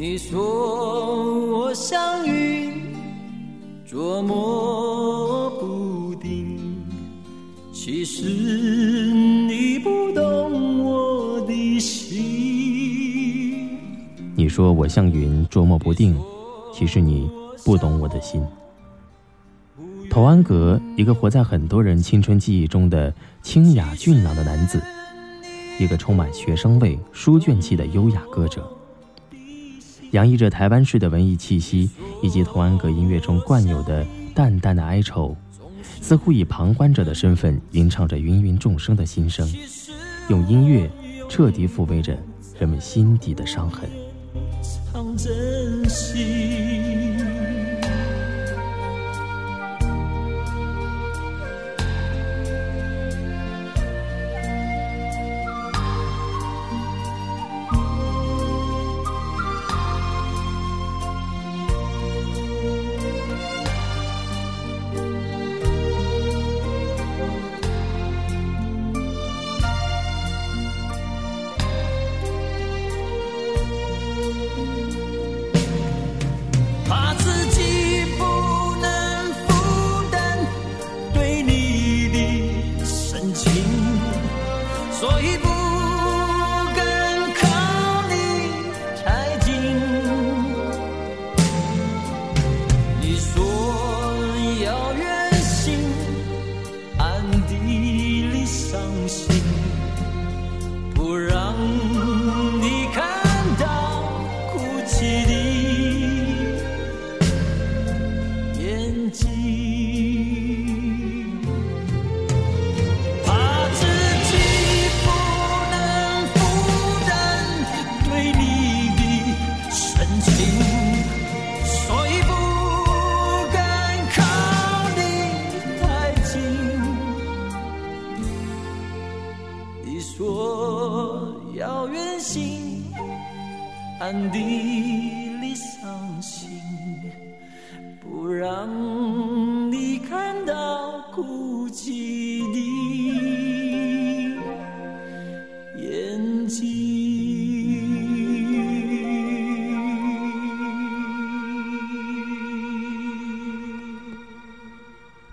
你说我像云，捉摸不定。其实你不懂我的心。你说我像云，捉摸不定。其实你不懂我的心。童安格，一个活在很多人青春记忆中的清雅俊朗的男子，一个充满学生味、书卷气的优雅歌者，洋溢着台湾式的文艺气息，以及童安格音乐中惯有的淡淡的哀愁，似乎以旁观者的身份吟唱着芸芸众生的心声，用音乐彻底抚慰着人们心底的伤痕。藏真心。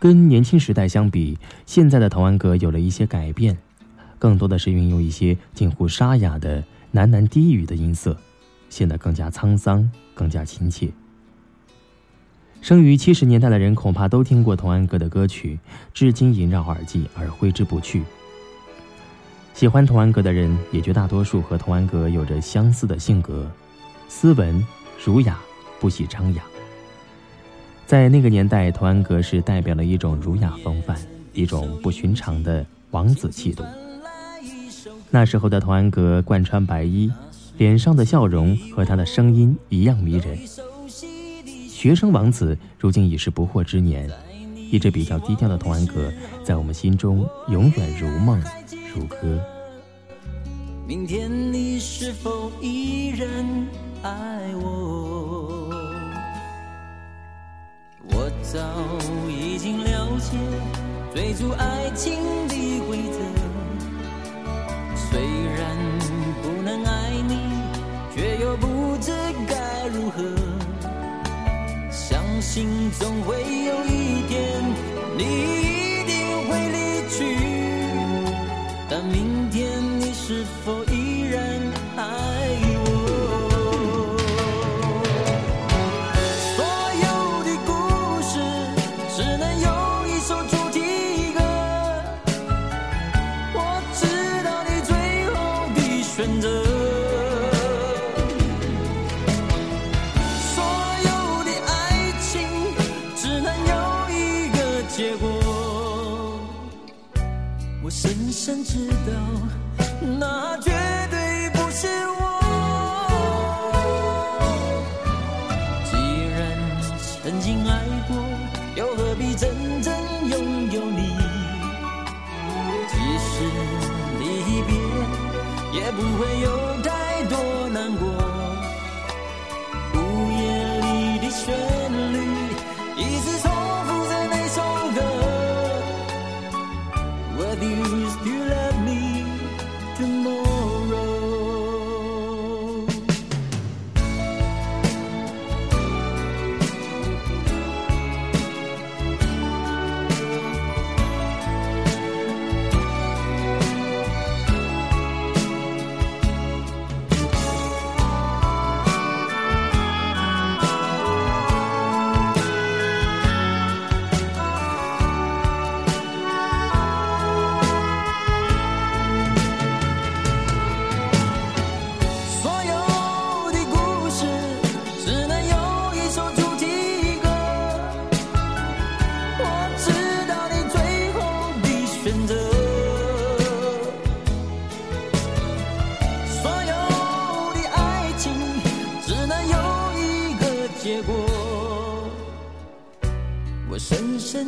跟年轻时代相比，现在的童安格有了一些改变，更多的是运用一些近乎沙哑的喃喃低语的音色，显得更加沧桑，更加亲切。生于七十年代的人恐怕都听过童安格的歌曲，至今萦绕耳际而挥之不去。喜欢童安格的人，也绝大多数和童安格有着相似的性格，斯文、儒雅，不喜张扬。在那个年代，童安格是代表了一种儒雅风范，一种不寻常的王子气度。那时候的童安格贯穿白衣，脸上的笑容和他的声音一样迷人。学生王子如今已是不惑之年，一直比较低调的童安格，在我们心中永远如梦如歌。明天你是否依然爱我？我早已经了解追逐爱情的规则，虽然不能爱你，却又不知该如何。相信总会有一天，你深知道，那绝对不是我。既然曾经爱过，又何必真正拥有你？即使离别，也不会有太多难过。午夜里的旋 others you love me tomorrow.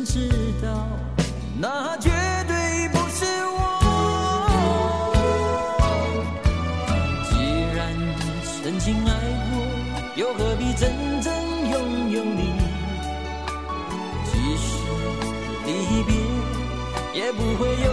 知道，那绝对不是我。既然曾经爱过，又何必真正拥有你？即使离别，也不会有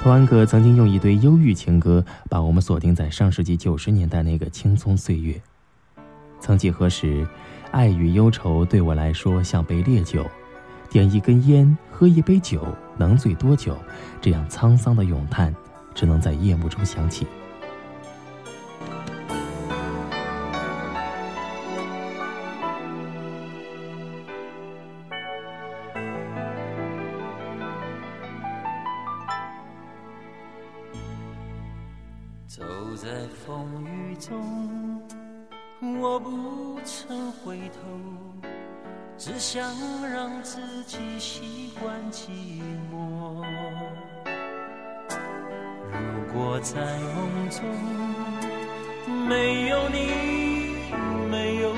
童安格曾经用一堆忧郁情歌，把我们锁定在上世纪九十年代那个青葱岁月。曾几何时，爱与忧愁对我来说像杯烈酒，点一根烟，喝一杯酒，能醉多久？这样沧桑的咏叹，只能在夜幕中响起。我不曾回头，只想让自己习惯寂寞。如果在梦中没有你，没有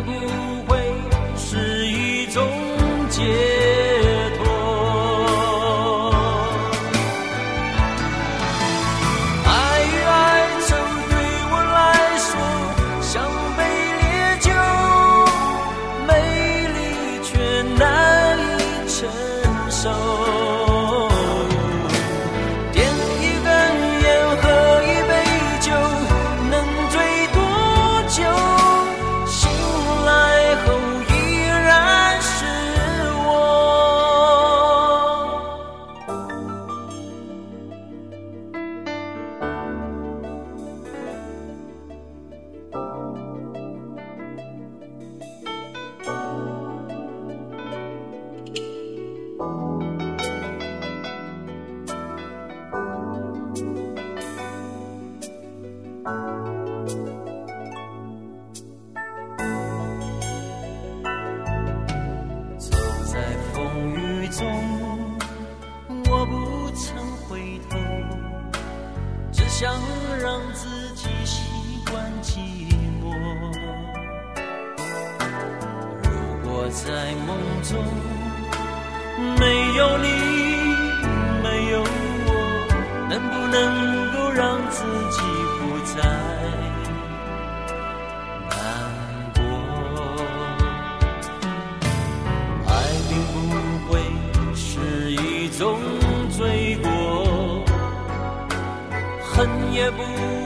恨能不能够让自己不再难过？爱并不会是一种罪过，恨也不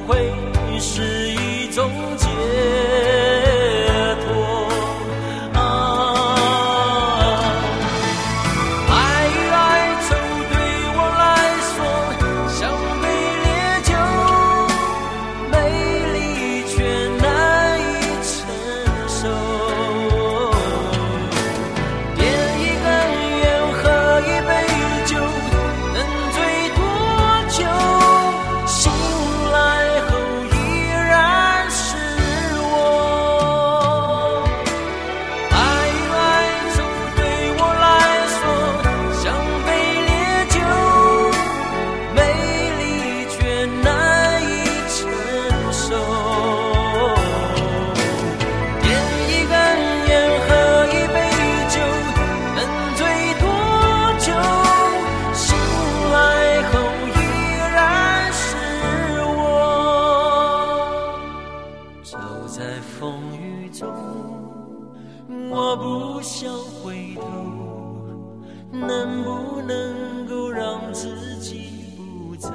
会是一种解不想回头，能不能够让自己不再